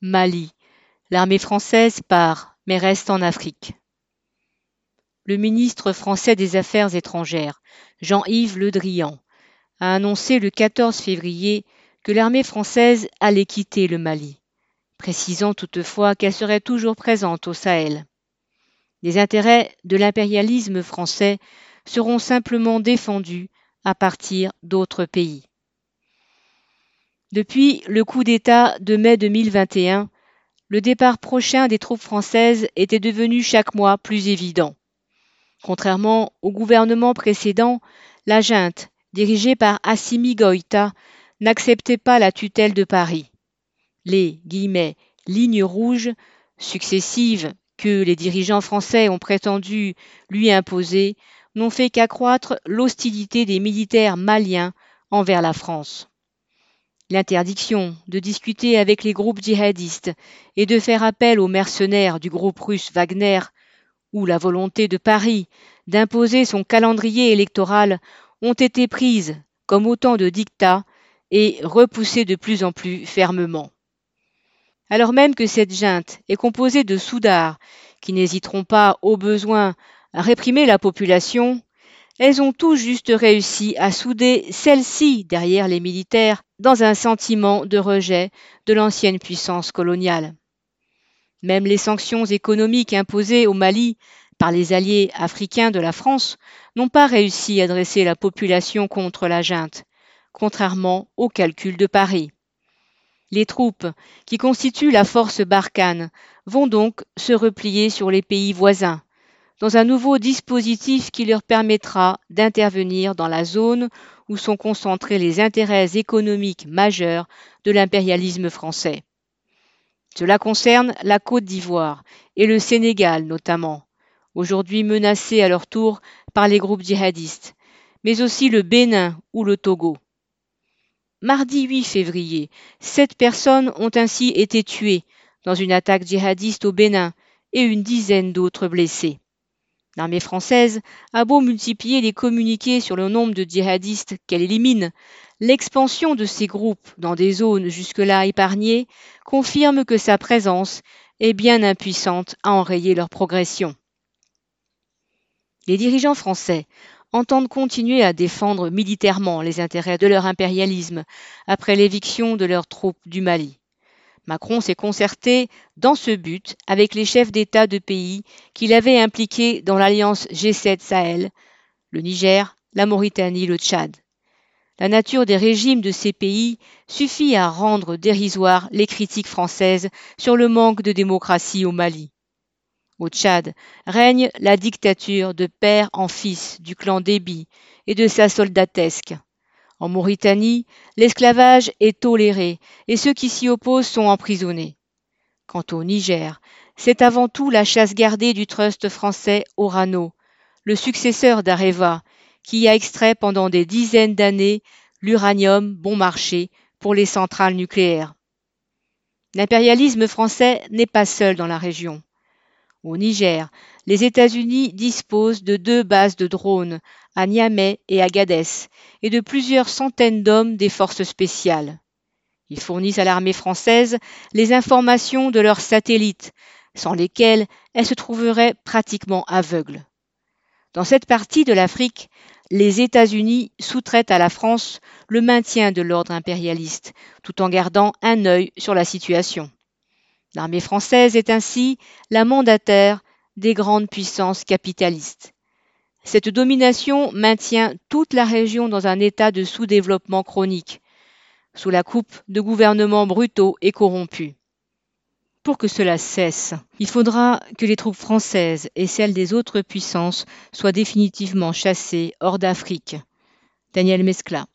Mali. L'armée française part, mais reste en Afrique. Le ministre français des Affaires étrangères, Jean-Yves Le Drian, a annoncé le 14 février que l'armée française allait quitter le Mali, précisant toutefois qu'elle serait toujours présente au Sahel. Les intérêts de l'impérialisme français seront simplement défendus à partir d'autres pays. Depuis le coup d'État de mai 2021, le départ prochain des troupes françaises était devenu chaque mois plus évident. Contrairement au gouvernement précédent, la junte, dirigée par Assimi Goïta, n'acceptait pas la tutelle de Paris. Les guillemets, lignes rouges successives que les dirigeants français ont prétendu lui imposer n'ont fait qu'accroître l'hostilité des militaires maliens envers la France. L'interdiction de discuter avec les groupes djihadistes et de faire appel aux mercenaires du groupe russe Wagner ou la volonté de Paris d'imposer son calendrier électoral ont été prises comme autant de dictats et repoussées de plus en plus fermement. Alors même que cette junte est composée de soudards qui n'hésiteront pas au besoin à réprimer la population, elles ont tout juste réussi à souder celle-ci derrière les militaires dans un sentiment de rejet de l'ancienne puissance coloniale. Même les sanctions économiques imposées au Mali par les alliés africains de la France n'ont pas réussi à dresser la population contre la junte, contrairement aux calculs de Paris. Les troupes qui constituent la force Barkhane vont donc se replier sur les pays voisins, dans un nouveau dispositif qui leur permettra d'intervenir dans la zone où sont concentrés les intérêts économiques majeurs de l'impérialisme français. Cela concerne la Côte d'Ivoire et le Sénégal notamment, aujourd'hui menacés à leur tour par les groupes djihadistes, mais aussi le Bénin ou le Togo. Mardi 8 février, sept personnes ont ainsi été tuées dans une attaque djihadiste au Bénin et une dizaine d'autres blessées. L'armée française a beau multiplier les communiqués sur le nombre de djihadistes qu'elle élimine, l'expansion de ces groupes dans des zones jusque-là épargnées confirme que sa présence est bien impuissante à enrayer leur progression. Les dirigeants français entendent continuer à défendre militairement les intérêts de leur impérialisme après l'éviction de leurs troupes du Mali. Macron s'est concerté dans ce but avec les chefs d'État de pays qu'il avait impliqués dans l'alliance G7 Sahel, le Niger, la Mauritanie, le Tchad. La nature des régimes de ces pays suffit à rendre dérisoires les critiques françaises sur le manque de démocratie au Mali. Au Tchad règne la dictature de père en fils du clan Déby et de sa soldatesque. En Mauritanie, l'esclavage est toléré et ceux qui s'y opposent sont emprisonnés. Quant au Niger, c'est avant tout la chasse gardée du trust français Orano, le successeur d'Areva, qui a extrait pendant des dizaines d'années l'uranium bon marché pour les centrales nucléaires. L'impérialisme français n'est pas seul dans la région. Au Niger, les États-Unis disposent de deux bases de drones, à Niamey et à Gadès, et de plusieurs centaines d'hommes des forces spéciales. Ils fournissent à l'armée française les informations de leurs satellites, sans lesquels elle se trouverait pratiquement aveugle. Dans cette partie de l'Afrique, les États-Unis sous-traitent à la France le maintien de l'ordre impérialiste, tout en gardant un œil sur la situation. L'armée française est ainsi la mandataire des grandes puissances capitalistes. Cette domination maintient toute la région dans un état de sous-développement chronique, sous la coupe de gouvernements brutaux et corrompus. Pour que cela cesse, il faudra que les troupes françaises et celles des autres puissances soient définitivement chassées hors d'Afrique. Daniel Mescla.